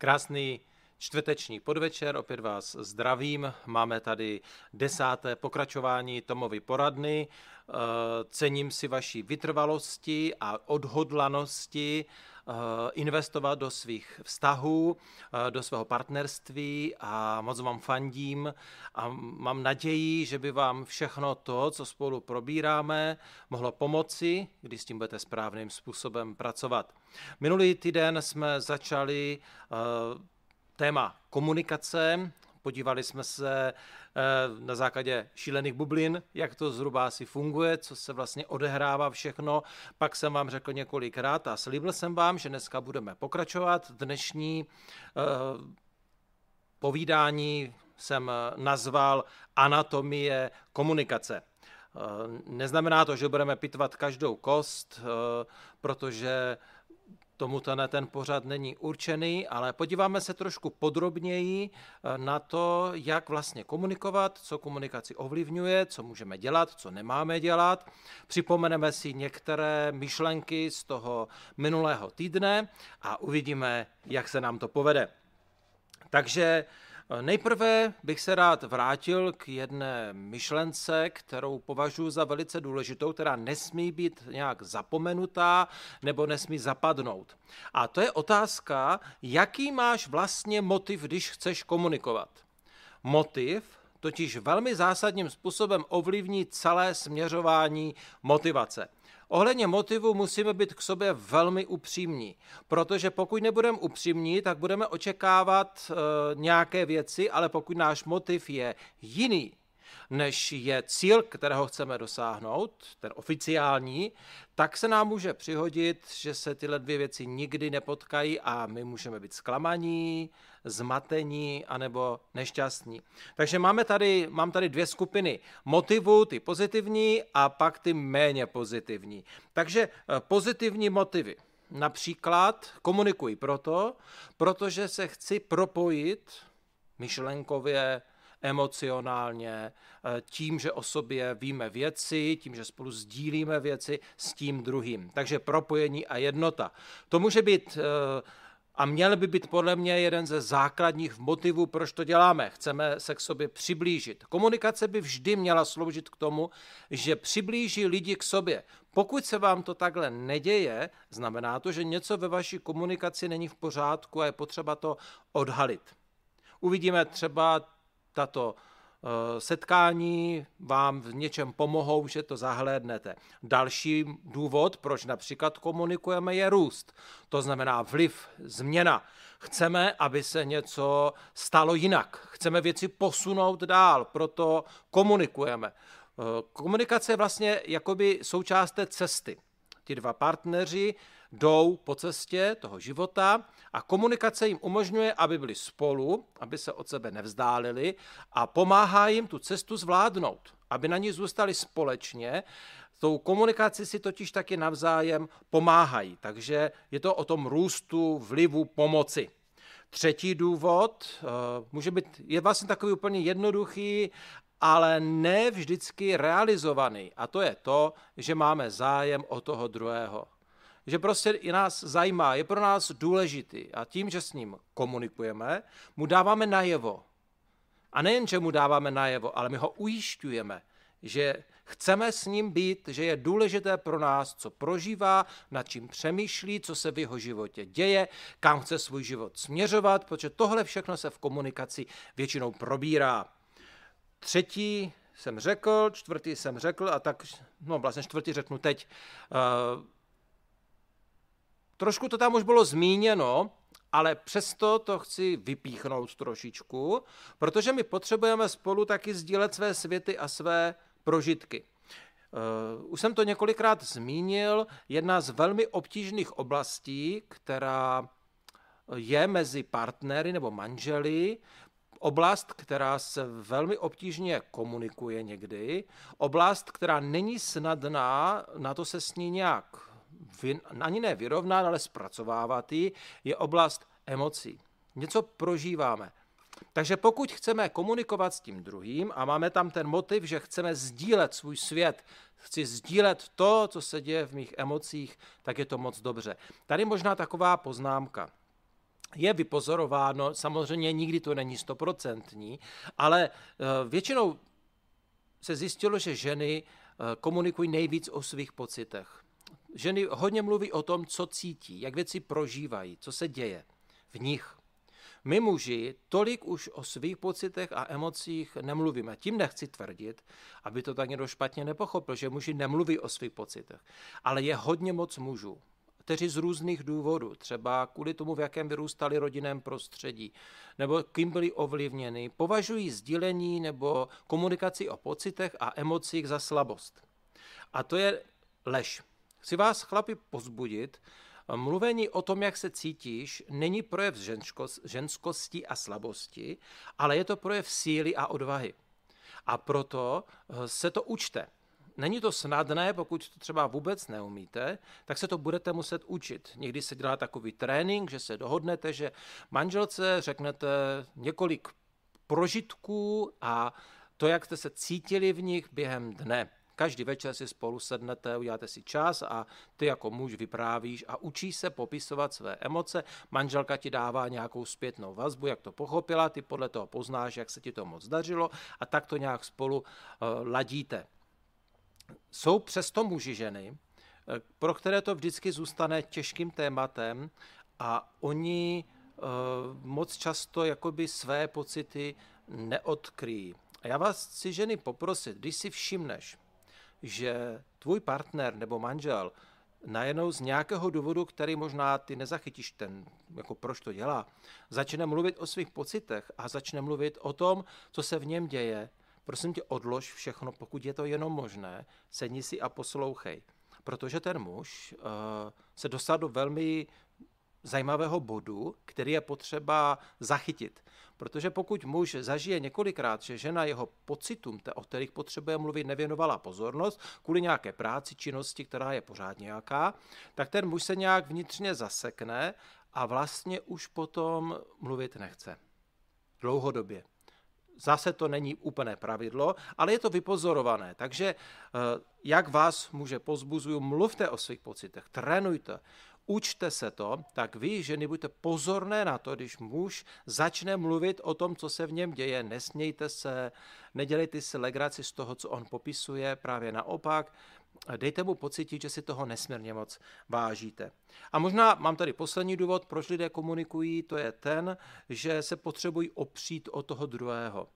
Krásný čtvrteční podvečer, opět vás zdravím. Máme tady desáté pokračování Tomovy poradny. Eh, cením si vaší vytrvalosti a odhodlanosti investovat do svých vztahů, eh, do svého partnerství a moc vám fandím a mám naději, že by vám všechno to, co spolu probíráme, mohlo pomoci, když s tím budete správným způsobem pracovat. Minulý týden jsme začali téma komunikace. Podívali jsme se eh, na základě šílených bublin, jak to zhruba asi funguje, co se vlastně odehrává všechno. Pak jsem vám řekl několikrát a slíbil jsem vám, že dneska budeme pokračovat. Dnešní eh, povídání jsem nazval Anatomie komunikace. Eh, neznamená to, že budeme pitvat každou kost, protože tomu ten, ten pořad není určený, ale podíváme se trošku podrobněji eh, na to, jak vlastně komunikovat, co komunikaci ovlivňuje, co můžeme dělat, co nemáme dělat. Připomeneme si některé myšlenky z toho minulého týdne a uvidíme, jak se nám to povede. Takže Nejprve bych se rád vrátil k jedné myšlence, kterou považuji za velice důležitou, která nesmí být nějak zapomenutá nebo nesmí zapadnout. A to je otázka, jaký máš vlastně motiv, když chceš komunikovat. Motiv totiž velmi zásadním způsobem ovlivní celé směřování motivace. Ohledně motivu musíme být k sobě velmi upřímní, protože pokud nebudeme upřímní, tak budeme očekávat e, nějaké věci, ale pokud náš motiv je jiný, než je cíl, kterého chceme dosáhnout, ten oficiální, tak se nám může přihodit, že se tyhle dvě věci nikdy nepotkají a my můžeme být zklamaní, zmatení anebo nešťastní. Takže máme tady, mám tady dvě skupiny motivů, ty pozitivní a pak ty méně pozitivní. Takže eh, pozitivní motivy. Například komunikuji proto, protože se chci propojit myšlenkově, emocionálně, eh, tím, že o sobě víme věci, tím, že spolu sdílíme věci s tím druhým. Takže propojení a jednota. To může být eh, a měl by být podle mě jeden ze základních motivů, proč to děláme. Chceme se k sobě přiblížit. Komunikace by vždy měla sloužit k tomu, že přiblíží lidi k sobě. Pokud se vám to takhle neděje, znamená to, že něco ve vaší komunikaci není v pořádku a je potřeba to odhalit. Uvidíme třeba tato eh, setkání vám v něčem pomohou, že to zahlédnete. Další důvod, proč například komunikujeme, je růst. To znamená vliv, změna. Chceme, aby se něco stalo jinak. Chceme věci posunout dál, proto komunikujeme. Eh, komunikace je vlastně jakoby součást té cesty. Ti dva partneři jdou po cestě toho života a komunikace jim umožňuje, aby byli spolu, aby se od sebe nevzdálili a pomáhá jim tu cestu zvládnout, aby na ní zůstali společně. Tou komunikaci si totiž taky navzájem pomáhají, takže je to o tom růstu, vlivu, pomoci. Třetí důvod eh, může být, je vlastně takový úplně jednoduchý, ale ne vždycky realizovaný. A to je to, že máme zájem o toho druhého že prostě i nás zajímá, je pro nás důležitý a tím, že s ním komunikujeme, mu dáváme najevo. A nejen, že mu dáváme najevo, ale my ho ujišťujeme, že chceme s ním být, že je důležité pro nás, co prožívá, nad čím přemýšlí, co se v jeho životě děje, kam chce svůj život směřovat, protože tohle všechno se v komunikaci většinou probírá. Třetí jsem řekl, čtvrtý jsem řekl a tak, no vlastně čtvrtý řeknu teď. Uh, Trošku to tam už bylo zmíněno, ale přesto to chci vypíchnout trošičku, protože my potřebujeme spolu taky sdílet své světy a své prožitky. Uh, už jsem to několikrát zmínil, jedna z velmi obtížných oblastí, která je mezi partnery nebo manželi, oblast, která se velmi obtížně komunikuje někdy, oblast, která není snadná, na to se s ní nějak ani ne vyrovnat, ale zpracovávat ji, je oblast emocí. Něco prožíváme. Takže pokud chceme komunikovat s tím druhým a máme tam ten motiv, že chceme sdílet svůj svět, chci sdílet to, co se děje v mých emocích, tak je to moc dobře. Tady možná taková poznámka. je vypozorováno, samozřejmě nikdy to není stoprocentní, ale eh, většinou se zjistilo, že ženy eh, komunikují nejvíc o svých pocitech. Ženy hodně mluví o tom, co cítí, jak věci prožívají, co se děje v nich. My muži tolik už o svých pocitech a emocích nemluvíme. Tím nechci tvrdit, aby to tak někdo špatně nepochopil, že muži nemluví o svých pocitech. Ale je hodně moc mužů, kteří z různých důvodů, třeba kvůli tomu, v jakém vyrůstali rodinném prostředí, nebo kým byli ovlivněni, považují sdílení nebo komunikaci o pocitech a emocích za slabost. A to je lež. Chci vás, chlapi, pozbudit, Mluvení o tom, jak se cítíš, není projev ženskosti a slabosti, ale je to projev síly a odvahy. A proto eh, se to učte. Není to snadné, pokud to třeba vůbec neumíte, tak se to budete muset učit. Někdy se dělá takový trénink, že se dohodnete, že manželce řeknete několik prožitků a to, jak jste se cítili v nich během dne. Každý večer si spolu sednete, uděláte si čas a ty jako muž vyprávíš a učí se popisovat své emoce. Manželka ti dává nějakou zpětnou vazbu, jak to pochopila, ty podle toho poznáš, jak se ti to moc dařilo a tak to nějak spolu uh, ladíte. Jsou přesto muži ženy, eh, pro které to vždycky zůstane těžkým tématem a oni uh, moc často jakoby své pocity neodkryjí. A já vás chci ženy poprosit, když si všimneš, že tvůj partner nebo manžel najednou z nějakého důvodu, který možná ty nezachytíš ten, jako proč to dělá, začne mluvit o svých pocitech a začne mluvit o tom, co se v něm děje, prosím tě, odlož všechno, pokud je to jenom možné, sedni si a poslouchej. Protože ten muž uh, se dostal do velmi zajímavého bodu, který je potřeba zachytit. Protože pokud muž zažije několikrát, že žena jeho pocitům, o kterých potřebuje mluvit, nevěnovala pozornost kvůli nějaké práci, činnosti, která je pořád nějaká, tak ten muž se nějak vnitřně zasekne a vlastně už potom mluvit nechce. Dlouhodobě. Zase to není úplné pravidlo, ale je to vypozorované. Takže eh, jak vás muže pozbuzuju, mluvte o svých pocitech, trénujte, učte se to, tak vy, ženy, buďte pozorné na to, když muž začne mluvit o tom, co se v něm děje, nesmějte se, nedělejte si legraci z toho, co on popisuje, právě naopak, dejte mu pocit, že si toho nesmírně moc vážíte. A možná mám tady poslední důvod, proč lidé komunikují, to je ten, že se potřebují opřít o toho druhého.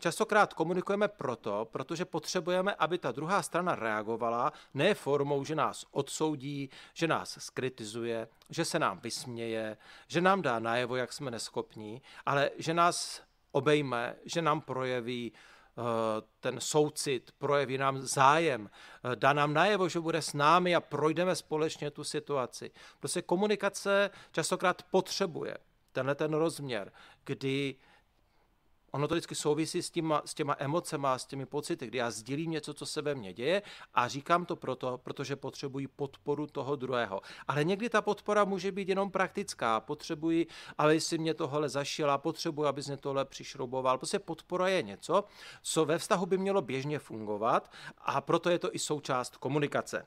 Častokrát komunikujeme proto, protože potřebujeme, aby ta druhá strana reagovala, ne formou, že nás odsoudí, že nás skritizuje, že se nám vysměje, že nám dá najevo, jak jsme neschopní, ale že nás obejme, že nám projeví eh, ten soucit, projeví nám zájem, eh, dá nám najevo, že bude s námi a projdeme společně tu situaci. Prostě komunikace častokrát potřebuje tenhle ten rozměr, kdy ono to vždycky souvisí s těma, s těma emocema, s těmi pocity, kdy já sdílím něco, co se ve mně děje a říkám to proto, protože potřebuji podporu toho druhého. Ale někdy ta podpora může být jenom praktická. Potřebuji, aby si mě tohle zašila, potřebuji, aby mě tohle přišrouboval. Prostě podpora je něco, co ve vztahu by mělo běžně fungovat a proto je to i součást komunikace.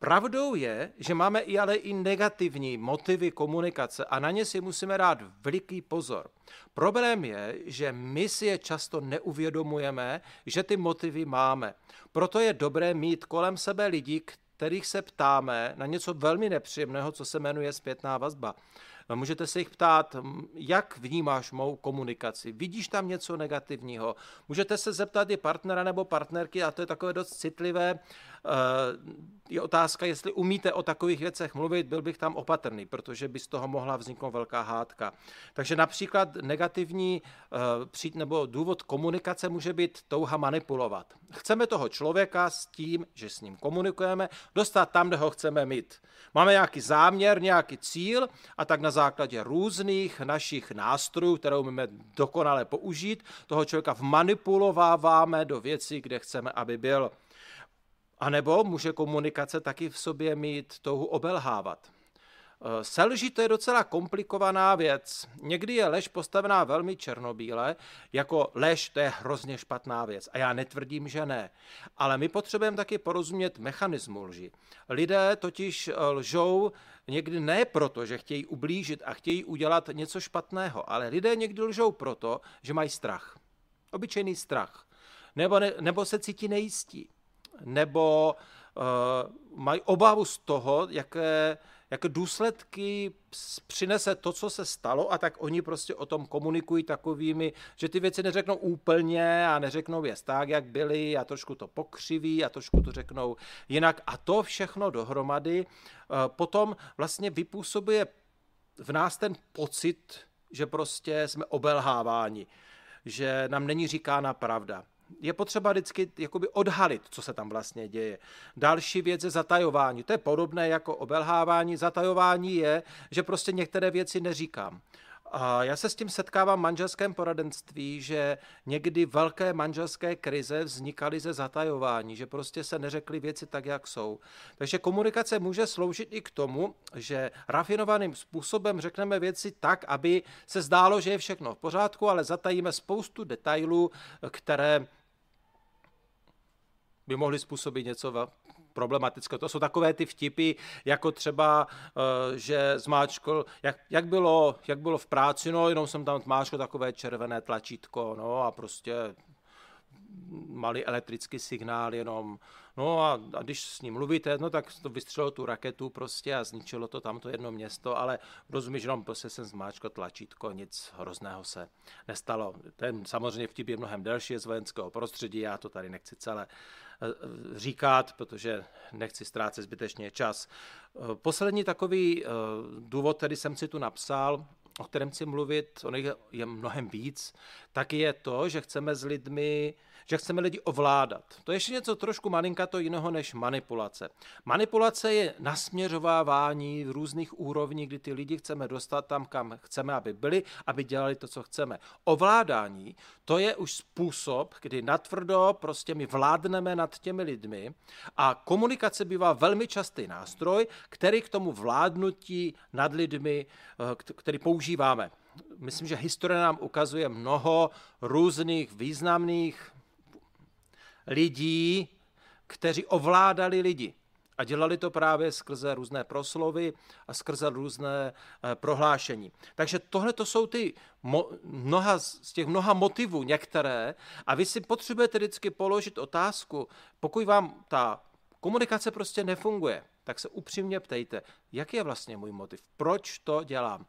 Pravdou je, že máme i ale i negativní motivy komunikace a na ně si musíme dát veliký pozor. Problém je, že my si je často neuvědomujeme, že ty motivy máme. Proto je dobré mít kolem sebe lidi, kterých se ptáme na něco velmi nepříjemného, co se jmenuje zpětná vazba. Můžete se jich ptát, jak vnímáš mou komunikaci, vidíš tam něco negativního. Můžete se zeptat i partnera nebo partnerky, a to je takové dost citlivé, je otázka, jestli umíte o takových věcech mluvit, byl bych tam opatrný, protože by z toho mohla vzniknout velká hádka. Takže například negativní uh, nebo důvod komunikace může být touha manipulovat. Chceme toho člověka s tím, že s ním komunikujeme, dostat tam, kde ho chceme mít. Máme nějaký záměr, nějaký cíl a tak na základě různých našich nástrojů, které umíme dokonale použít, toho člověka vmanipulováváme do věcí, kde chceme, aby byl. A nebo může komunikace taky v sobě mít touhu obelhávat. Eh, selži to je docela komplikovaná věc. Někdy je lež postavená velmi černobíle, jako lež to je hrozně špatná věc. A já netvrdím, že ne. Ale my potřebujeme taky porozumět mechanismu lži. Lidé totiž eh, lžou někdy ne proto, že chtějí ublížit a chtějí udělat něco špatného, ale lidé někdy lžou proto, že mají strach. Obyčejný strach. Nebo, ne, nebo se cítí nejistí. Nebo uh, mají obavu z toho, jaké jako důsledky přinese to, co se stalo a tak oni prostě o tom komunikují takovými, že ty věci neřeknou úplně a neřeknou je tak, jak byly a trošku to pokřiví a trošku to řeknou jinak. A to všechno dohromady eh, potom vlastně vypůsobuje v nás ten pocit, že prostě jsme obelháváni, že nám není říkána pravda je potřeba vždycky jakoby odhalit, co se tam vlastně děje. Další věc je zatajování. To je podobné jako obelhávání. Zatajování je, že prostě některé věci neříkám. A já se s tím setkávám v manželském poradenství, že někdy velké manželské krize vznikaly ze zatajování, že prostě se neřekly věci tak, jak jsou. Takže komunikace může sloužit i k tomu, že rafinovaným způsobem řekneme věci tak, aby se zdálo, že je všechno v pořádku, ale zatajíme spoustu detailů, které by mohly způsobit něco problematického. To jsou takové ty vtipy, jako třeba, eh, že zmáčkl, jak, jak, bylo, jak bylo v práci, no jenom jsem tam zmáčkl takové červené tlačítko, no a prostě malý elektrický signál jenom. No a, a když s ním mluvíte, no tak to vystřelilo tu raketu prostě a zničilo to tamto jedno město, ale rozumíš, jenom prostě jsem zmáčkl tlačítko, nic hrozného se nestalo. Ten samozřejmě vtip je mnohem delší, z vojenského prostředí, já to tady nechci celé Eh, říkat, protože nechci ztrácet zbytečně čas. Eh, poslední takový eh, důvod, který jsem si tu napsal, o kterém chci mluvit, on je mnohem víc, tak je to, že chceme s lidmi že chceme lidi ovládat. To je ještě něco trošku malinkato jiného než manipulace. Manipulace je nasměřovávání v různých úrovních, kdy ty lidi chceme dostat tam, kam chceme, aby byli, aby dělali to, co chceme. Ovládání, to je už způsob, kdy natvrdo prostě my vládneme nad těmi lidmi a komunikace bývá velmi častý nástroj, který k tomu vládnutí nad lidmi, eh, který používáme. Myslím, že historie nám ukazuje mnoho různých významných lidí, kteří ovládali lidi. A dělali to právě skrze různé proslovy a skrze různé eh, prohlášení. Takže tohle to jsou ty mnoha, z těch mnoha motivů některé a vy si potřebujete vždycky položit otázku, pokud vám ta komunikace prostě nefunguje, tak se upřímně ptejte, jaký je vlastně můj motiv, proč to dělám.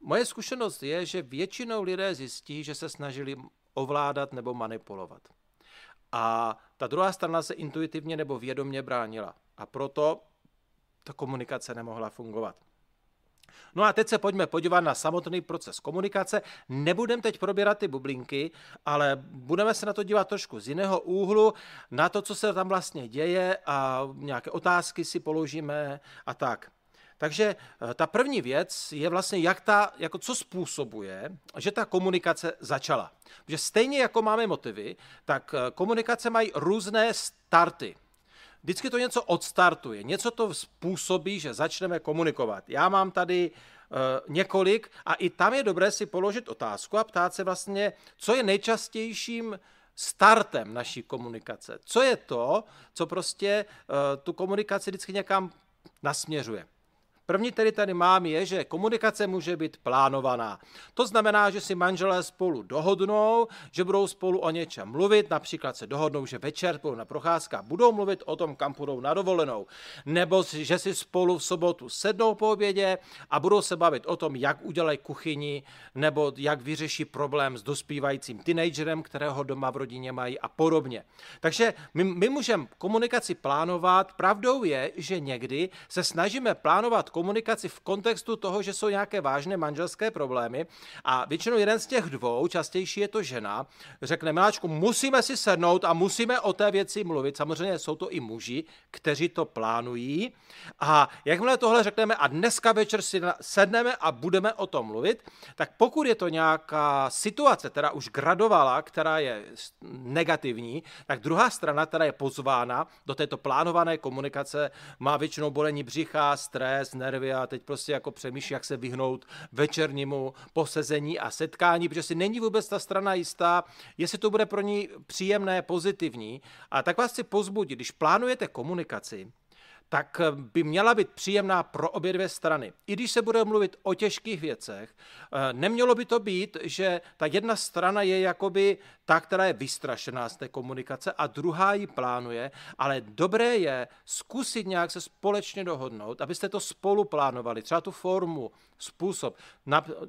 Moje zkušenost je, že většinou lidé zjistí, že se snažili ovládat nebo manipulovat. A ta druhá strana se intuitivně nebo vědomě bránila. A proto ta komunikace nemohla fungovat. No a teď se pojďme podívat na samotný proces komunikace. Nebudeme teď probírat ty bublinky, ale budeme se na to dívat trošku z jiného úhlu, na to, co se tam vlastně děje a nějaké otázky si položíme a tak. Takže eh, ta první věc je vlastně, jak ta, jako co způsobuje, že ta komunikace začala. Že stejně jako máme motivy, tak eh, komunikace mají různé starty. Vždycky to něco odstartuje, něco to způsobí, že začneme komunikovat. Já mám tady uh, několik a i tam je dobré si položit otázku a ptát se vlastně, co je nejčastějším startem naší komunikace. Co je to, co prostě tu komunikaci vždycky někam nasměřuje. První tedy tady mám je, že komunikace může být plánovaná. To znamená, že si manželé spolu dohodnou, že budou spolu o něčem mluvit, například se dohodnou, že večer budou na procházka budou mluvit o tom, kam půjdou na dovolenou. Nebo že si spolu v sobotu sednou po obědě a budou se bavit o tom, jak udělají kuchyni, nebo jak vyřeší problém s dospívajícím teenagerem, kterého doma v rodině mají a podobně. Takže my, my můžeme komunikaci plánovat. Pravdou je, že někdy se snažíme plánovat komunikaci v kontextu toho, že jsou nějaké vážné manželské problémy a většinou jeden z těch dvou, častější je to žena, řekne, miláčku, musíme si sednout a musíme o té věci mluvit. Samozřejmě jsou to i muži, kteří to plánují a jakmile tohle řekneme a dneska večer si sedneme a budeme o tom mluvit, tak pokud je to nějaká situace, která už gradovala, která je negativní, tak druhá strana, která je pozvána do této plánované komunikace, má většinou bolení břicha, stres, nervy a teď prostě jako přemýšlí, jak se vyhnout večernímu posezení a setkání, protože si není vůbec ta strana jistá, jestli to bude pro ní příjemné, pozitivní. A tak vás chci pozbudit, když plánujete komunikaci, tak eh, by měla být příjemná pro obě dvě strany. I když se bude mluvit o těžkých věcech, eh, nemělo by to být, že ta jedna strana je jakoby ta, která je vystrašená z té komunikace a druhá ji plánuje, ale dobré je zkusit nějak se společně dohodnout, abyste to spolu plánovali, třeba tu formu, způsob.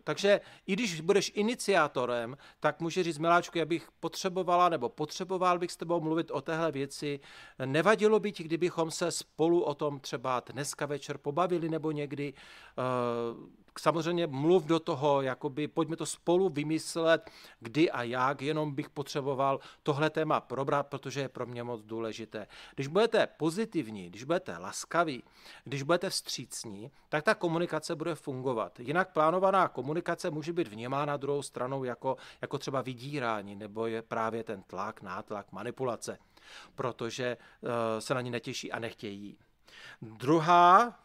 Takže i když budeš iniciátorem, tak může říct, miláčku, já bych potřebovala nebo potřeboval bych s tebou mluvit o téhle věci. Nevadilo by ti, kdybychom se spolu o tom třeba dneska večer pobavili nebo někdy. Uh, samozřejmě mluv do toho, jakoby pojďme to spolu vymyslet, kdy a jak, jenom bych potřeboval tohle téma probrat, protože je pro mě moc důležité. Když budete pozitivní, když budete laskaví, když budete vstřícní, tak ta komunikace bude fungovat. Jinak plánovaná komunikace může být vnímána druhou stranou jako, jako třeba vydírání, nebo je právě ten tlak, nátlak, manipulace, protože uh, se na ní netěší a nechtějí. Druhá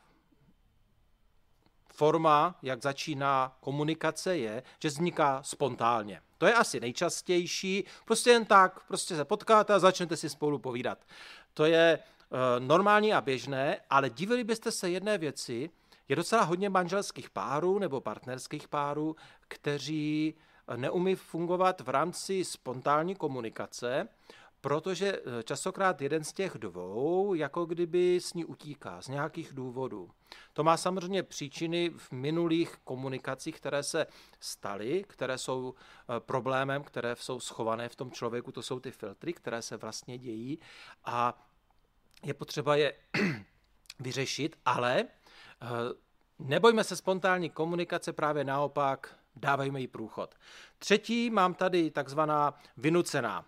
forma, jak začíná komunikace, je, že vzniká spontánně. To je asi nejčastější, prostě jen tak, prostě se potkáte a začnete si spolu povídat. To je uh, normální a běžné, ale divili byste se jedné věci, je docela hodně manželských párů nebo partnerských párů, kteří neumí fungovat v rámci spontánní komunikace, protože eh, časokrát jeden z těch dvou jako kdyby s ní utíká z nějakých důvodů. To má samozřejmě příčiny v minulých komunikacích, které se staly, které jsou eh, problémem, které jsou schované v tom člověku, to jsou ty filtry, které se vlastně dějí a je potřeba je vyřešit, ale eh, nebojme se spontánní komunikace, právě naopak dávejme jí průchod. Třetí mám tady takzvaná vynucená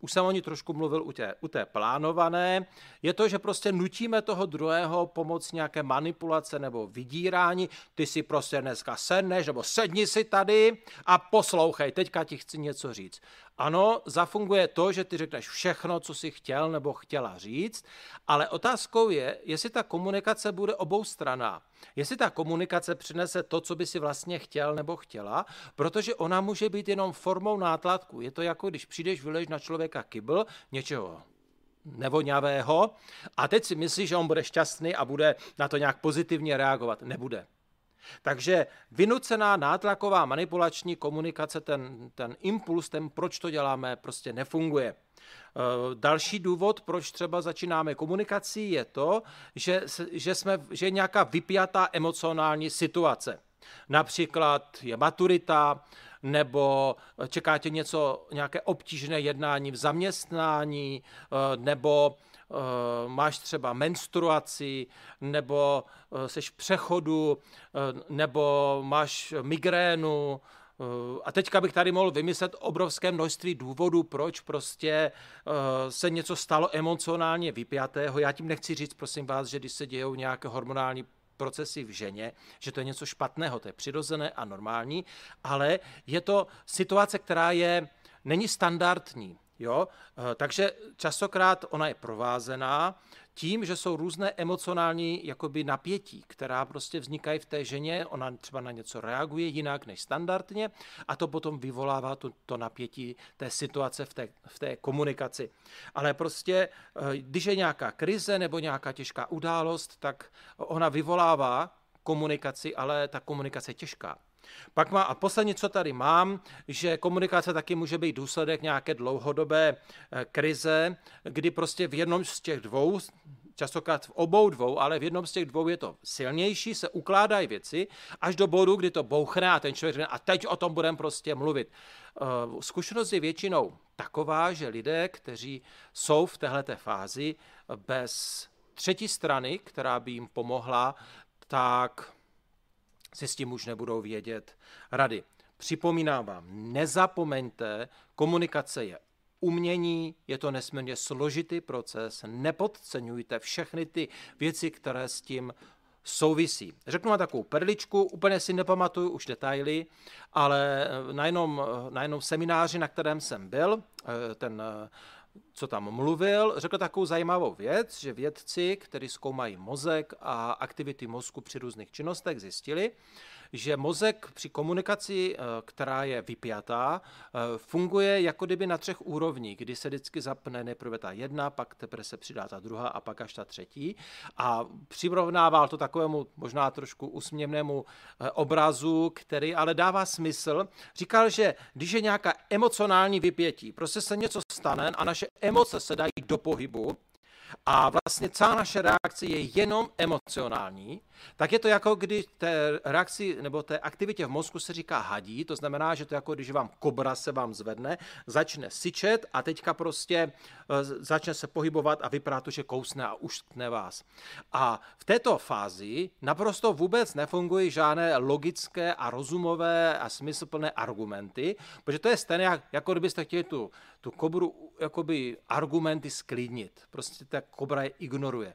už jsem o ní trošku mluvil u té, u té plánované, je to, že prostě nutíme toho druhého pomoc nějaké manipulace nebo vydírání. Ty si prostě dneska sedneš nebo sedni si tady a poslouchej, teďka ti chci něco říct. Ano, zafunguje to, že ty řekneš všechno, co jsi chtěl nebo chtěla říct, ale otázkou je, jestli ta komunikace bude obou straná. Jestli ta komunikace přinese to, co by si vlastně chtěl nebo chtěla, protože ona může být jenom formou nátlatku. Je to jako když přijdeš, vyleješ na člověka kybl, něčeho nevoňavého a teď si myslíš, že on bude šťastný a bude na to nějak pozitivně reagovat. Nebude. Takže vynucená nátlaková manipulační komunikace, ten, ten impuls, ten proč to děláme, prostě nefunguje. E, další důvod, proč třeba začínáme komunikací, je to, že, že, jsme, že je nějaká vypjatá emocionální situace. Například je maturita, nebo čeká tě něco, nějaké obtížné jednání v zaměstnání, e, nebo Eh, máš třeba menstruaci, nebo seš eh, v přechodu, eh, nebo máš migrénu, a teďka bych tady mohl vymyslet obrovské množství důvodů, proč prostě se něco stalo emocionálně vypjatého. Já tím nechci říct, prosím vás, že když se dějou nějaké hormonální procesy v ženě, že to je něco špatného, to je přirozené a normální, ale je to situace, která je, není standardní. Jo? Eh, takže častokrát ona je provázená tím, že jsou různé emocionální jakoby napětí, která prostě vznikají v té ženě, ona třeba na něco reaguje jinak než standardně a to potom vyvolává to, to napětí té situace v té, v té komunikaci. Ale prostě, eh, když je nějaká krize nebo nějaká těžká událost, tak ona vyvolává komunikaci, ale ta komunikace je těžká. Pak má, a poslední, co tady mám, že komunikace taky může být důsledek nějaké dlouhodobé eh, krize, kdy prostě v jednom z těch dvou častokrát v obou dvou, ale v jednom z těch dvou je to silnější, se ukládají věci, až do bodu, kdy to bouchne a ten člověk řekne, a teď o tom budeme prostě mluvit. Eh, zkušenost je většinou taková, že lidé, kteří jsou v této fázi bez třetí strany, která by jim pomohla, tak si s tím už nebudou vědět rady. Připomínám vám, nezapomeňte, komunikace je umění, je to nesmírně složitý proces, nepodceňujte všechny ty věci, které s tím souvisí. Řeknu vám takovou perličku, úplně si nepamatuju už detaily, ale na jednom, na jednom semináři, na kterém jsem byl, ten co tam mluvil, řekl takovou zajímavou věc, že vědci, kteří zkoumají mozek a aktivity mozku při různých činnostech, zjistili, že mozek při komunikaci, eh, která je vypjatá, eh, funguje jako kdyby na třech úrovních, kdy se vždycky zapne nejprve ta jedna, pak teprve se přidá ta druhá a pak až ta třetí. A přirovnával to takovému možná trošku usměvnému eh, obrazu, který ale dává smysl. Říkal, že když je nějaká emocionální vypětí, prostě se něco stane a naše emoce se dají do pohybu, a vlastně celá naše reakce je jenom emocionální, tak je to jako když té reakci nebo té aktivitě v mozku se říká hadí, to znamená, že to jako když vám kobra se vám zvedne, začne syčet a teďka prostě e, začne se pohybovat a vypadá to, že kousne a uštkne vás. A v této fázi naprosto vůbec nefungují žádné logické a rozumové a smysluplné argumenty, protože to je stejné, jako kdybyste chtěli tu, tu kobru jakoby argumenty sklidnit. Prostě ta kobra je ignoruje.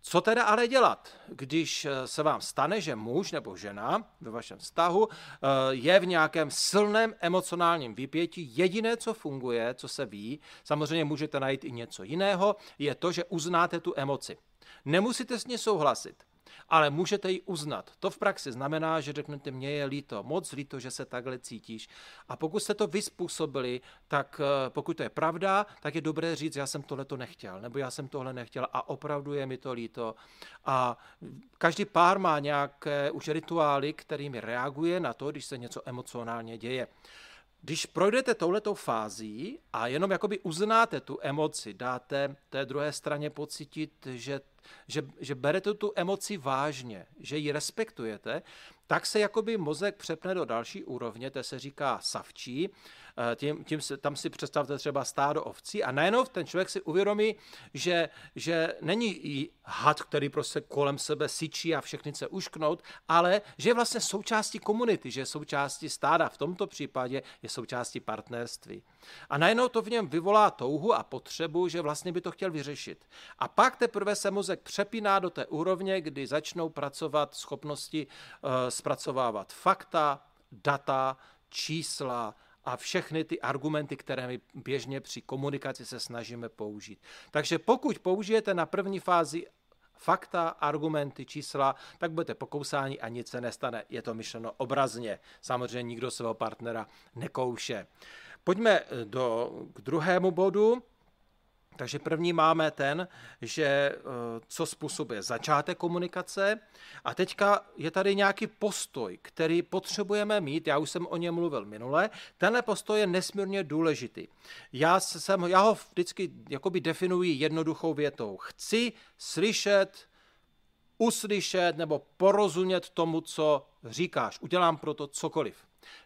Co teda ale dělat, když eh, se vám stane, že muž nebo žena ve vašem vztahu eh, je v nějakém silném emocionálním vypětí? Jediné, co funguje, co se ví, samozřejmě můžete najít i něco jiného, je to, že uznáte tu emoci. Nemusíte s ní souhlasit ale můžete ji uznat. To v praxi znamená, že řeknete, mně je líto, moc líto, že se takhle cítíš. A pokud jste to vyspůsobili, tak eh, pokud to je pravda, tak je dobré říct, já jsem tohle to nechtěl, nebo já jsem tohle nechtěl a opravdu je mi to líto. A každý pár má nějaké už rituály, kterými reaguje na to, když se něco emocionálně děje. Když projdete touhletou fází a jenom jakoby uznáte tu emoci, dáte té druhé straně pocítit, že že, že berete tu emoci vážně, že ji respektujete, tak se jakoby mozek přepne do další úrovně, to se říká savčí, eh, tím, tím se, tam si představte třeba stádo ovcí a najednou ten člověk si uvědomí, že, že není i had, který prostě kolem sebe syčí a všechny se ušknout, ale že je vlastně součástí komunity, že je součástí stáda, v tomto případě je součástí partnerství. A najednou to v něm vyvolá touhu a potřebu, že vlastně by to chtěl vyřešit. A pak teprve se mozek přepíná do té úrovně, kdy začnou pracovat schopnosti uh, zpracovávat fakta, data, čísla a všechny ty argumenty, které my běžně při komunikaci se snažíme použít. Takže pokud použijete na první fázi fakta, argumenty, čísla, tak budete pokousáni a nic se nestane. Je to myšleno obrazně. Samozřejmě nikdo svého partnera nekouše. Pojďme do, k druhému bodu. Takže první máme ten, že eh, co způsobuje začátek komunikace a teďka je tady nějaký postoj, který potřebujeme mít, já už jsem o něm mluvil minule, tenhle postoj je nesmírně důležitý. Já, jsem, já ho vždycky jakoby definuji jednoduchou větou. Chci slyšet, uslyšet nebo porozumět tomu, co říkáš. Udělám proto cokoliv.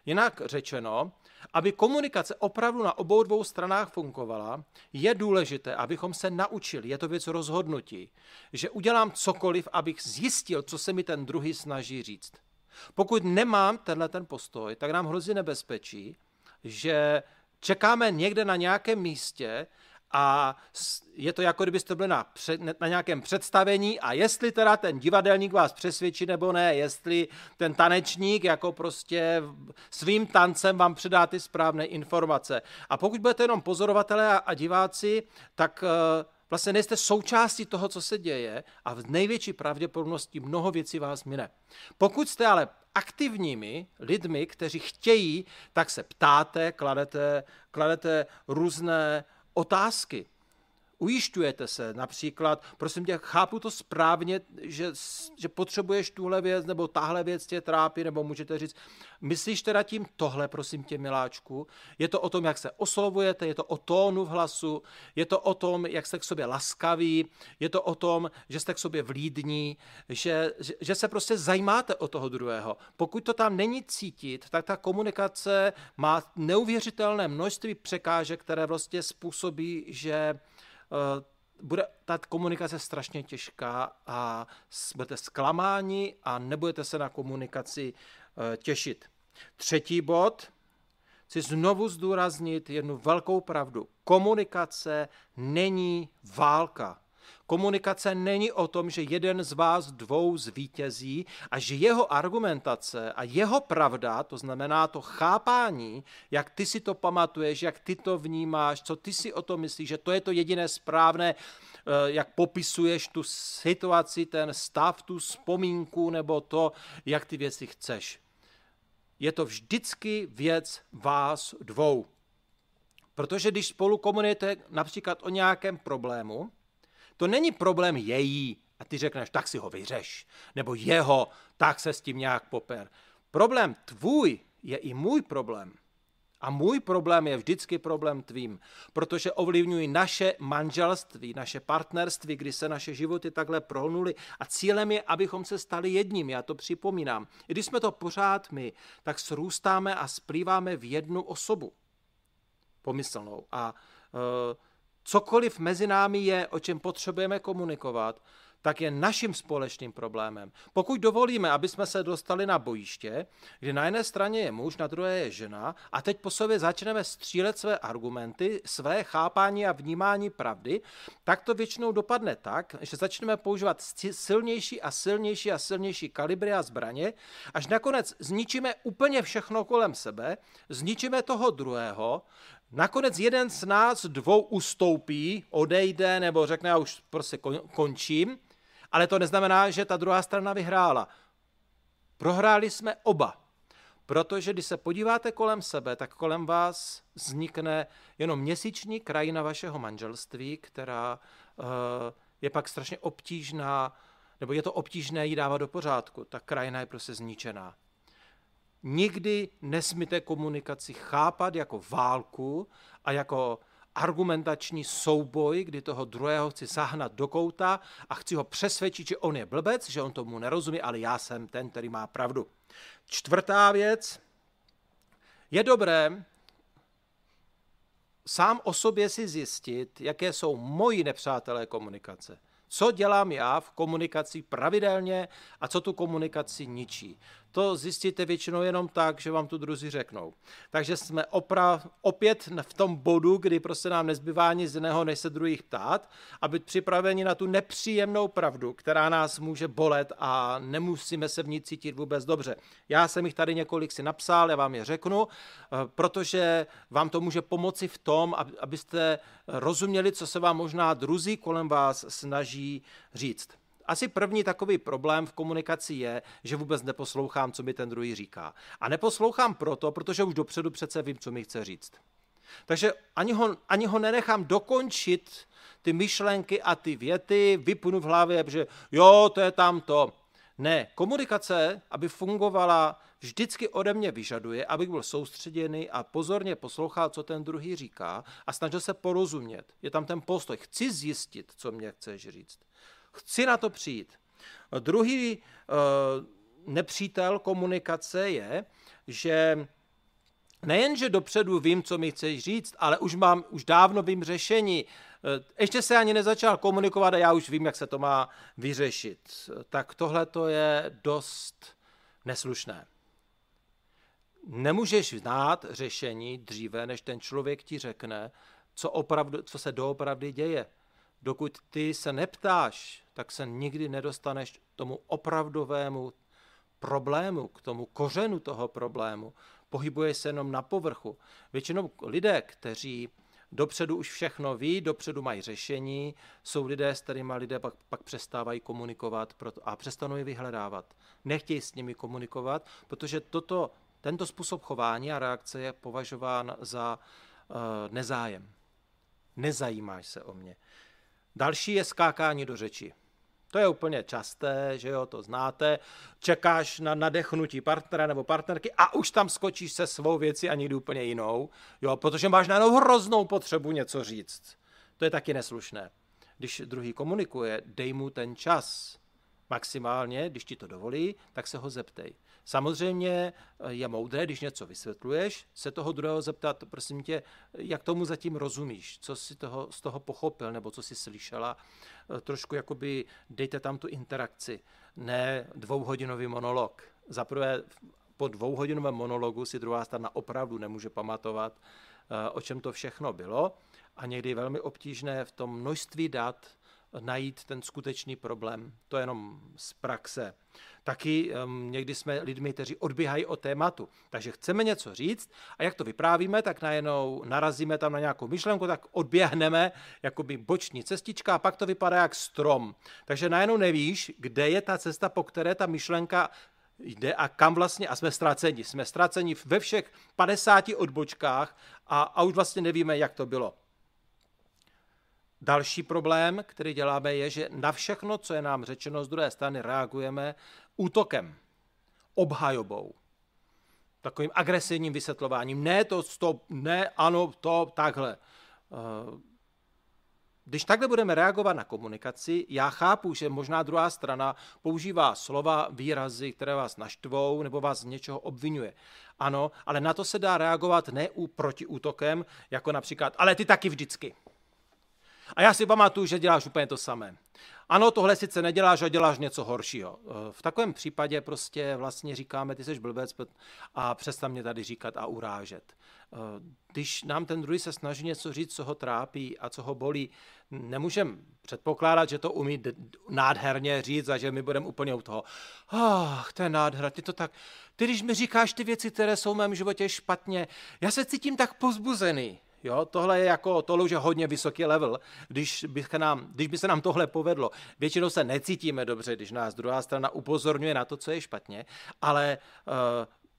Jinak řečeno, aby komunikace opravdu na obou dvou stranách fungovala, je důležité, abychom se naučili, je to věc rozhodnutí, že udělám cokoliv, abych zjistil, co se mi ten druhý snaží říct. Pokud nemám tenhle ten postoj, tak nám hrozí nebezpečí, že čekáme někde na nějakém místě a je to jako kdybyste byli na, na nějakém představení a jestli teda ten divadelník vás přesvědčí nebo ne, jestli ten tanečník jako prostě svým tancem vám předá ty správné informace. A pokud budete jenom pozorovatelé a, a diváci, tak uh, vlastně nejste součástí toho, co se děje a v největší pravděpodobnosti mnoho věcí vás mine. Pokud jste ale aktivními lidmi, kteří chtějí, tak se ptáte, kladete, kladete různé otázky. Ujišťujete se například, prosím tě, chápu to správně, že, že potřebuješ tuhle věc, nebo tahle věc tě trápí, nebo můžete říct, myslíš teda tím tohle, prosím tě, miláčku? Je to o tom, jak se oslovujete, je to o tónu v hlasu, je to o tom, jak jste k sobě laskaví, je to o tom, že jste k sobě vlídní, že, že, že se prostě zajímáte o toho druhého. Pokud to tam není cítit, tak ta komunikace má neuvěřitelné množství překážek, které vlastně způsobí, že bude ta komunikace strašně těžká a budete zklamáni a nebudete se na komunikaci eh, těšit. Třetí bod, chci znovu zdůraznit jednu velkou pravdu. Komunikace není válka. Komunikace není o tom, že jeden z vás dvou zvítězí a že jeho argumentace a jeho pravda, to znamená to chápání, jak ty si to pamatuješ, jak ty to vnímáš, co ty si o tom myslíš, že to je to jediné správné, eh, jak popisuješ tu situaci, ten stav, tu vzpomínku nebo to, jak ty věci chceš. Je to vždycky věc vás dvou. Protože když spolu komunikujete například o nějakém problému, to není problém její a ty řekneš, tak si ho vyřeš, nebo jeho, tak se s tím nějak poper. Problém tvůj je i můj problém. A můj problém je vždycky problém tvým, protože ovlivňují naše manželství, naše partnerství, kdy se naše životy takhle prohnuly a cílem je, abychom se stali jedním, já to připomínám. I když jsme to pořád my, tak srůstáme a splýváme v jednu osobu pomyslnou. A e, cokoliv mezi námi je, o čem potřebujeme komunikovat, tak je naším společným problémem. Pokud dovolíme, aby jsme se dostali na bojiště, kdy na jedné straně je muž, na druhé je žena, a teď po sobě začneme střílet své argumenty, své chápání a vnímání pravdy, tak to většinou dopadne tak, že začneme používat silnější a silnější a silnější kalibry a zbraně, až nakonec zničíme úplně všechno kolem sebe, zničíme toho druhého, Nakonec jeden z nás dvou ustoupí, odejde nebo řekne, já už prostě končím, ale to neznamená, že ta druhá strana vyhrála. Prohráli jsme oba. Protože když se podíváte kolem sebe, tak kolem vás vznikne jenom měsíční krajina vašeho manželství, která uh, je pak strašně obtížná, nebo je to obtížné ji dávat do pořádku. Ta krajina je prostě zničená. Nikdy nesmíte komunikaci chápat jako válku a jako argumentační souboj, kdy toho druhého chci sahnat do kouta a chci ho přesvědčit, že on je blbec, že on tomu nerozumí, ale já jsem ten, který má pravdu. Čtvrtá věc. Je dobré sám o sobě si zjistit, jaké jsou moji nepřátelé komunikace. Co dělám já v komunikaci pravidelně a co tu komunikaci ničí to zjistíte většinou jenom tak, že vám tu druzí řeknou. Takže jsme opra- opět v tom bodu, kdy prostě nám nezbývá nic jiného, než se druhých ptát a být připraveni na tu nepříjemnou pravdu, která nás může bolet a nemusíme se v ní cítit vůbec dobře. Já jsem jich tady několik si napsal, já vám je řeknu, eh, protože vám to může pomoci v tom, abyste rozuměli, co se vám možná druzí kolem vás snaží říct. Asi první takový problém v komunikaci je, že vůbec neposlouchám, co mi ten druhý říká. A neposlouchám proto, protože už dopředu přece vím, co mi chce říct. Takže ani ho, ani ho nenechám dokončit ty myšlenky a ty věty, vypnu v hlavě, že jo, to je tam to. Ne, komunikace, aby fungovala, vždycky ode mě vyžaduje, abych byl soustředěný a pozorně poslouchal, co ten druhý říká a snažil se porozumět. Je tam ten postoj. Chci zjistit, co mě chceš říct. Chci na to přijít. Druhý uh, nepřítel komunikace je, že nejenže dopředu vím, co mi chceš říct, ale už mám, už dávno vím řešení. Eh, ještě se ani nezačal komunikovat a já už vím, jak se to má vyřešit. Tak tohle to je dost neslušné. Nemůžeš znát řešení dříve, než ten člověk ti řekne, co, opravdu, co se doopravdy děje. Dokud ty se neptáš, tak se nikdy nedostaneš k tomu opravdovému problému, k tomu kořenu toho problému. Pohybuje se jenom na povrchu. Většinou lidé, kteří dopředu už všechno ví, dopředu mají řešení, jsou lidé, s kterými lidé pak, pak přestávají komunikovat a přestanou je vyhledávat. Nechtějí s nimi komunikovat, protože toto, tento způsob chování a reakce je považován za uh, nezájem. Nezajímáš se o mě. Další je skákání do řeči. To je úplně časté, že jo, to znáte. Čekáš na nadechnutí partnera nebo partnerky a už tam skočíš se svou věcí a někdy úplně jinou, jo, protože máš na hroznou potřebu něco říct. To je taky neslušné. Když druhý komunikuje, dej mu ten čas. Maximálně, když ti to dovolí, tak se ho zeptej. Samozřejmě eh, je moudré, když něco vysvětluješ, se toho druhého zeptat, prosím tě, jak tomu zatím rozumíš, co si toho, z toho pochopil, nebo co si slyšela. Eh, trošku jakoby dejte tam tu interakci, ne dvouhodinový monolog. Zaprvé po dvouhodinovém monologu si druhá strana opravdu nemůže pamatovat, eh, o čem to všechno bylo. A někdy velmi obtížné v tom množství dat najít ten skutečný problém. To je jenom z praxe. Taky um, někdy jsme lidmi, kteří odbíhají od tématu. Takže chceme něco říct a jak to vyprávíme, tak najednou narazíme tam na nějakou myšlenku, tak odběhneme by boční cestička a pak to vypadá jak strom. Takže najednou nevíš, kde je ta cesta, po které ta myšlenka jde a kam vlastně, a jsme ztraceni. Jsme ztraceni ve všech 50 odbočkách a, a už vlastně nevíme, jak to bylo. Další problém, který děláme, je, že na všechno, co je nám řečeno z druhé strany, reagujeme útokem, obhajobou, takovým agresivním vysvětlováním. Ne, to stop, ne, ano, to, takhle. Eh, když takhle budeme reagovat na komunikaci, já chápu, že možná druhá strana používá slova, výrazy, které vás naštvou nebo vás z něčeho obvinuje. Ano, ale na to se dá reagovat ne u protiútokem, jako například, ale ty taky vždycky. A já si pamatuju, že děláš úplně to samé. Ano, tohle sice neděláš a děláš něco horšího. Eh, v takovém případě prostě vlastně říkáme, ty jsi blbec a přestan mě tady říkat a urážet. Eh, když nám ten druhý se snaží něco říct, co ho trápí a co ho bolí, nemůžeme předpokládat, že to umí nádherně říct a že my budeme úplně u toho. Ach, to je nádhera, ty to tak... Ty, když mi říkáš ty věci, které jsou v mém životě špatně, já se cítím tak pozbuzený. Jo, tohle je jako, tohle už je hodně vysoký level, když by, nám, když by se nám tohle povedlo. Většinou se necítíme dobře, když nás druhá strana upozorňuje na to, co je špatně, ale uh,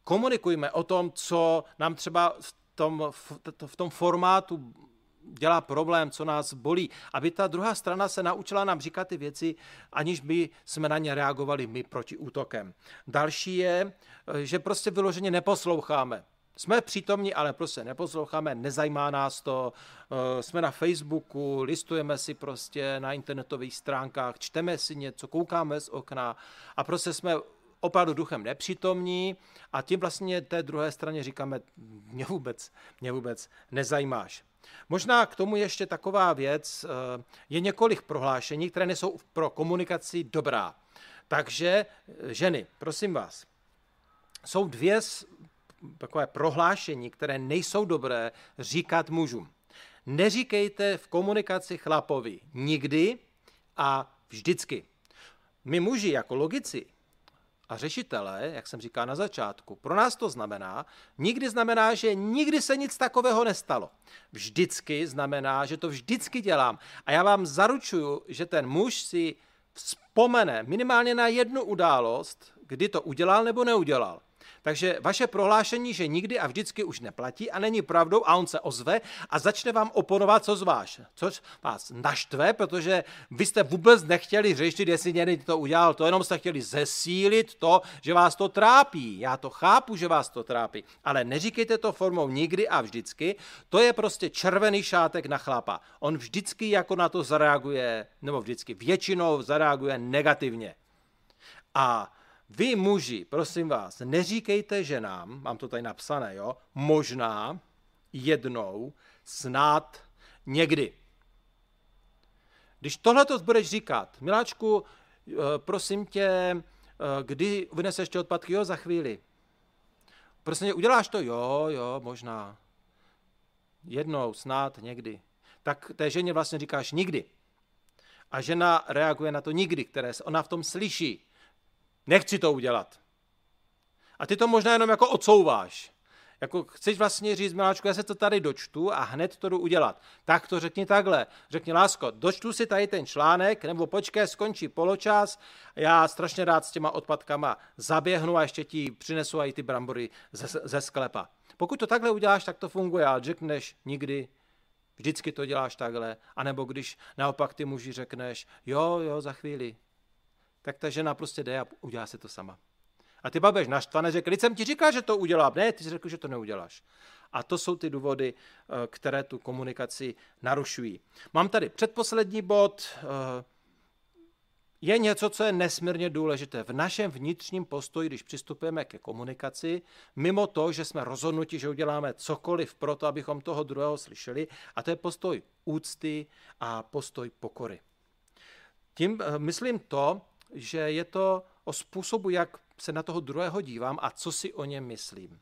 komunikujme o tom, co nám třeba v tom, v, v tom formátu dělá problém, co nás bolí, aby ta druhá strana se naučila nám říkat ty věci, aniž by jsme na ně reagovali my proti útokem. Další je, eh, že prostě vyloženě neposloucháme. Jsme přítomní, ale prostě neposloucháme, nezajímá nás to, eh, jsme na Facebooku, listujeme si prostě na internetových stránkách, čteme si něco, koukáme z okna a prostě jsme opravdu duchem nepřítomní a tím vlastně té druhé straně říkáme, mě vůbec, mě vůbec nezajímáš. Možná k tomu ještě taková věc, eh, je několik prohlášení, které nejsou pro komunikaci dobrá. Takže eh, ženy, prosím vás, jsou dvě takové prohlášení, které nejsou dobré říkat mužům. Neříkejte v komunikaci chlapovi nikdy a vždycky. My muži jako logici a řešitelé, jak jsem říkal na začátku, pro nás to znamená, nikdy znamená, že nikdy se nic takového nestalo. Vždycky znamená, že to vždycky dělám. A já vám zaručuju, že ten muž si vzpomene minimálně na jednu událost, kdy to udělal nebo neudělal. Takže vaše prohlášení, že nikdy a vždycky už neplatí a není pravdou a on se ozve a začne vám oponovat, co zváš. Což vás naštve, protože vy jste vůbec nechtěli řešit, jestli někdy to udělal, to jenom jste chtěli zesílit to, že vás to trápí. Já to chápu, že vás to trápí, ale neříkejte to formou nikdy a vždycky. To je prostě červený šátek na chlapa. On vždycky jako na to zareaguje, nebo vždycky většinou zareaguje negativně. A vy muži, prosím vás, neříkejte ženám, mám to tady napsané, jo, možná, jednou, snad, někdy. Když tohle to budeš říkat, miláčku, eh, prosím tě, eh, kdy vyneseš ty odpadky? Jo, za chvíli. Prosím tě, uděláš to? Jo, jo, možná. Jednou, snad, někdy. Tak té ženě vlastně říkáš nikdy. A žena reaguje na to nikdy, které ona v tom slyší. Nechci to udělat. A ty to možná jenom jako odsouváš. Jako chceš vlastně říct, miláčku, já se to tady dočtu a hned to jdu udělat. Tak to řekni takhle. Řekni, lásko, dočtu si tady ten článek, nebo počkej, skončí poločas, já strašně rád s těma odpadkama zaběhnu a ještě ti přinesu i ty brambory ze, ze sklepa. Pokud to takhle uděláš, tak to funguje, ale řekneš nikdy, vždycky to děláš takhle. A nebo když naopak ty muži řekneš, jo, jo, za chvíli, tak ta žena prostě jde a udělá si to sama. A ty babeš naštvané řekl, jsem ti říkal, že to udělám. Ne, ty jsi řekl, že to neuděláš. A to jsou ty důvody, eh, které tu komunikaci narušují. Mám tady předposlední bod. Eh, je něco, co je nesmírně důležité v našem vnitřním postoji, když přistupujeme ke komunikaci, mimo to, že jsme rozhodnuti, že uděláme cokoliv pro to, abychom toho druhého slyšeli, a to je postoj úcty a postoj pokory. Tím eh, myslím to, že je to o způsobu, jak se na toho druhého dívám a co si o něm myslím.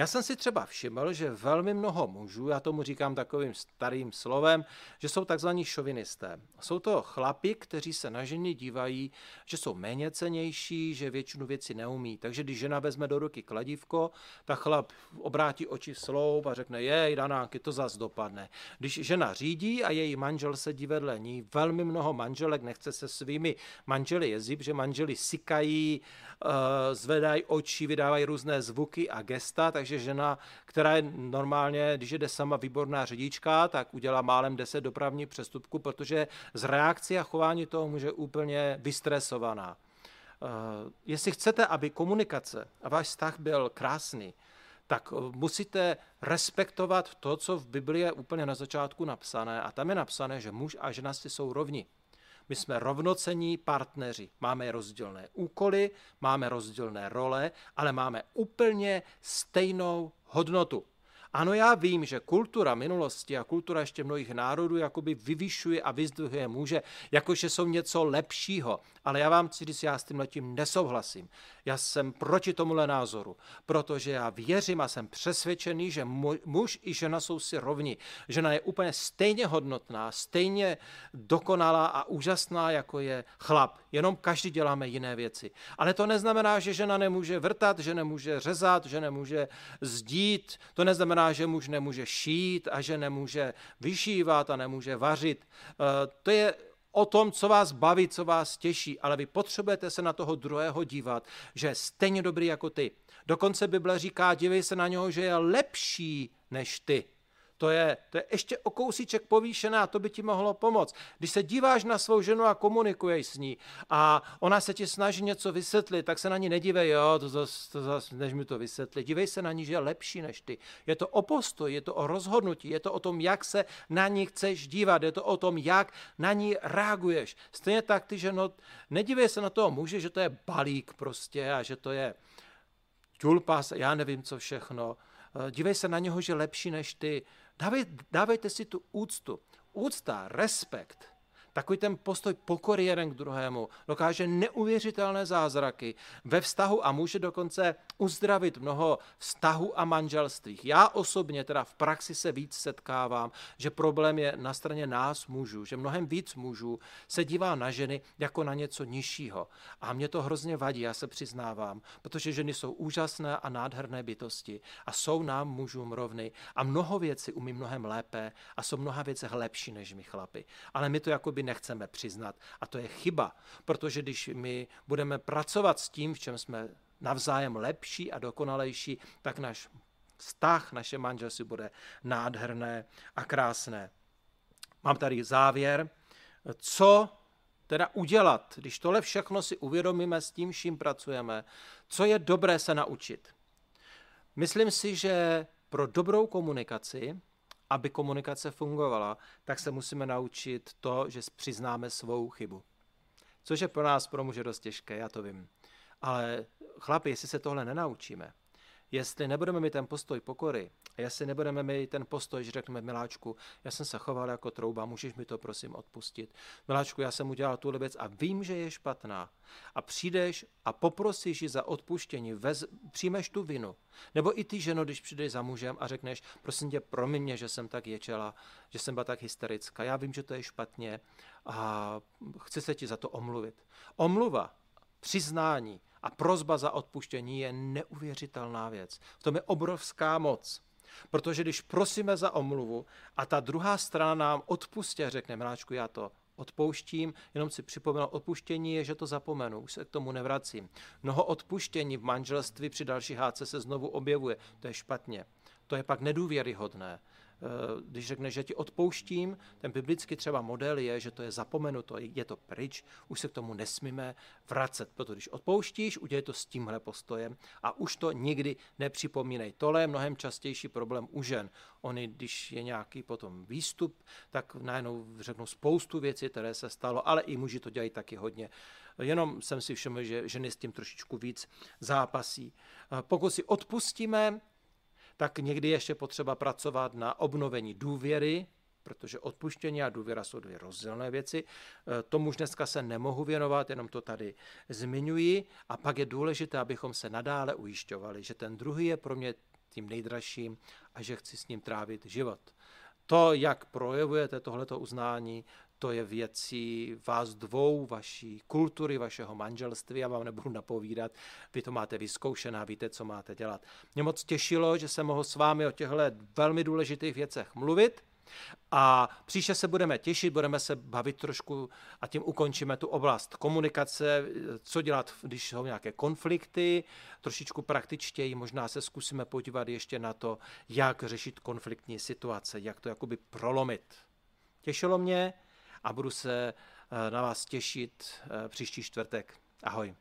Já jsem si třeba všiml, že velmi mnoho mužů, já tomu říkám takovým starým slovem, že jsou takzvaní šovinisté. Jsou to chlapi, kteří se na ženy dívají, že jsou méně cenější, že většinu věcí neumí. Takže když žena vezme do ruky kladívko, tak chlap obrátí oči sloup a řekne, jej, Danánky, to zas dopadne. Když žena řídí a její manžel sedí vedle ní, velmi mnoho manželek nechce se svými manželi jezdit, že manželi sykají, eh, zvedají oči, vydávají různé zvuky a gesta, takže žena, která je normálně, když jde sama výborná řidička, tak udělá málem 10 dopravních přestupků, protože z reakce a chování toho může úplně vystresovaná. Uh, jestli chcete, aby komunikace a váš vztah byl krásný, tak eh, musíte respektovat to, co v Biblii je úplně na začátku napsané. A tam je napsané, že muž a žena si jsou rovni. My jsme rovnocení partneři. Máme rozdílné úkoly, máme rozdílné role, ale máme úplně stejnou hodnotu. Ano, já vím, že kultura minulosti a kultura ještě mnohých národů jakoby vyvyšuje a vyzdvihuje muže, jakože jsou něco lepšího. Ale já vám chci říct, já s tím letím nesouhlasím. Já jsem proti tomuhle názoru, protože já věřím a jsem přesvědčený, že muž i žena jsou si rovni. Žena je úplně stejně hodnotná, stejně dokonalá a úžasná, jako je chlap. Jenom každý děláme jiné věci. Ale to neznamená, že žena nemůže vrtat, že nemůže řezat, že nemůže zdít. To neznamená, že muž nemůže šít a že nemůže vyšívat a nemůže vařit. Eh, to je o tom, co vás baví, co vás těší, ale vy potřebujete se na toho druhého dívat, že je stejně dobrý jako ty. Dokonce Bible říká, dívej se na něho, že je lepší než ty. To je, to je ještě o kousíček povýšené a to by ti mohlo pomoct. Když se díváš na svou ženu a komunikuješ s ní a ona se ti snaží něco vysvětlit, tak se na ní nedívej, jo, to zase, to zase než mi to vysvětlit. Dívej se na ní, že je lepší než ty. Je to o postoj, je to o rozhodnutí, je to o tom, jak se na ní chceš dívat, je to o tom, jak na ní reaguješ. Stejně tak ty, že no, nedívej se na toho muže, že to je balík prostě a že to je tulpas, já nevím co všechno. Dívej se na něho, že je lepší než ty. Dávej, dávejte si tu úctu. Úcta, respekt Takový ten postoj pokory jeden k druhému dokáže neuvěřitelné zázraky ve vztahu a může dokonce uzdravit mnoho vztahů a manželství. Já osobně teda v praxi se víc setkávám, že problém je na straně nás mužů, že mnohem víc mužů se dívá na ženy jako na něco nižšího. A mě to hrozně vadí, já se přiznávám, protože ženy jsou úžasné a nádherné bytosti a jsou nám mužům rovny a mnoho věcí umí mnohem lépe a jsou mnoha věcech lepší než my chlapi. Ale my to jako by nechceme přiznat. A to je chyba, protože když my budeme pracovat s tím, v čem jsme navzájem lepší a dokonalejší, tak náš vztah, naše manželství bude nádherné a krásné. Mám tady závěr. Co teda udělat, když tohle všechno si uvědomíme s tím, čím pracujeme, co je dobré se naučit? Myslím si, že pro dobrou komunikaci aby komunikace fungovala, tak se musíme naučit to, že přiznáme svou chybu. Což je pro nás, pro muže dost těžké, já to vím. Ale chlapi, jestli se tohle nenaučíme, jestli nebudeme mít ten postoj pokory a jestli nebudeme mít ten postoj, že řekneme, miláčku, já jsem se choval jako trouba, můžeš mi to prosím odpustit. Miláčku, já jsem udělal tu věc a vím, že je špatná. A přijdeš a poprosíš ji za odpuštění, vez, přijmeš tu vinu. Nebo i ty ženo, když přijdeš za mužem a řekneš, prosím tě, promiň mě, že jsem tak ječela, že jsem byla tak hysterická. Já vím, že to je špatně a chci se ti za to omluvit. Omluva, přiznání, a prozba za odpuštění je neuvěřitelná věc. V tom je obrovská moc. Protože když prosíme za omluvu a ta druhá strana nám odpustí řekne, miláčku, já to odpouštím, jenom si připomenu, odpuštění je, že to zapomenu, už se k tomu nevracím. Mnoho odpuštění v manželství při další hádce se znovu objevuje, to je špatně. To je pak nedůvěryhodné. Eh, když řekne, že ti odpouštím, ten biblický třeba model je, že to je zapomenuto, je to pryč, už se k tomu nesmíme vracet. Proto když odpouštíš, udělej to s tímhle postojem a už to nikdy nepřipomínej. Tohle je mnohem častější problém u žen. Oni, když je nějaký potom výstup, tak najednou řeknou spoustu věcí, které se stalo, ale i muži to dělají taky hodně. Jenom jsem si všiml, že ženy s tím trošičku víc zápasí. Eh, pokud si odpustíme, tak někdy ještě potřeba pracovat na obnovení důvěry, protože odpuštění a důvěra jsou dvě rozdílné věci. E, tomu už dneska se nemohu věnovat, jenom to tady zmiňuji. A pak je důležité, abychom se nadále ujišťovali, že ten druhý je pro mě tím nejdražším a že chci s ním trávit život. To, jak projevujete tohleto uznání, to je věcí vás dvou, vaší kultury, vašeho manželství. Já vám nebudu napovídat, vy to máte vyzkoušená, víte, co máte dělat. Mě moc těšilo, že jsem mohl s vámi o těchto velmi důležitých věcech mluvit. A příště se budeme těšit, budeme se bavit trošku a tím ukončíme tu oblast komunikace, co dělat, když jsou nějaké konflikty, trošičku praktičtěji, možná se zkusíme podívat ještě na to, jak řešit konfliktní situace, jak to jakoby prolomit. Těšilo mě a budu se eh, na vás těšit eh, příští čtvrtek. Ahoj.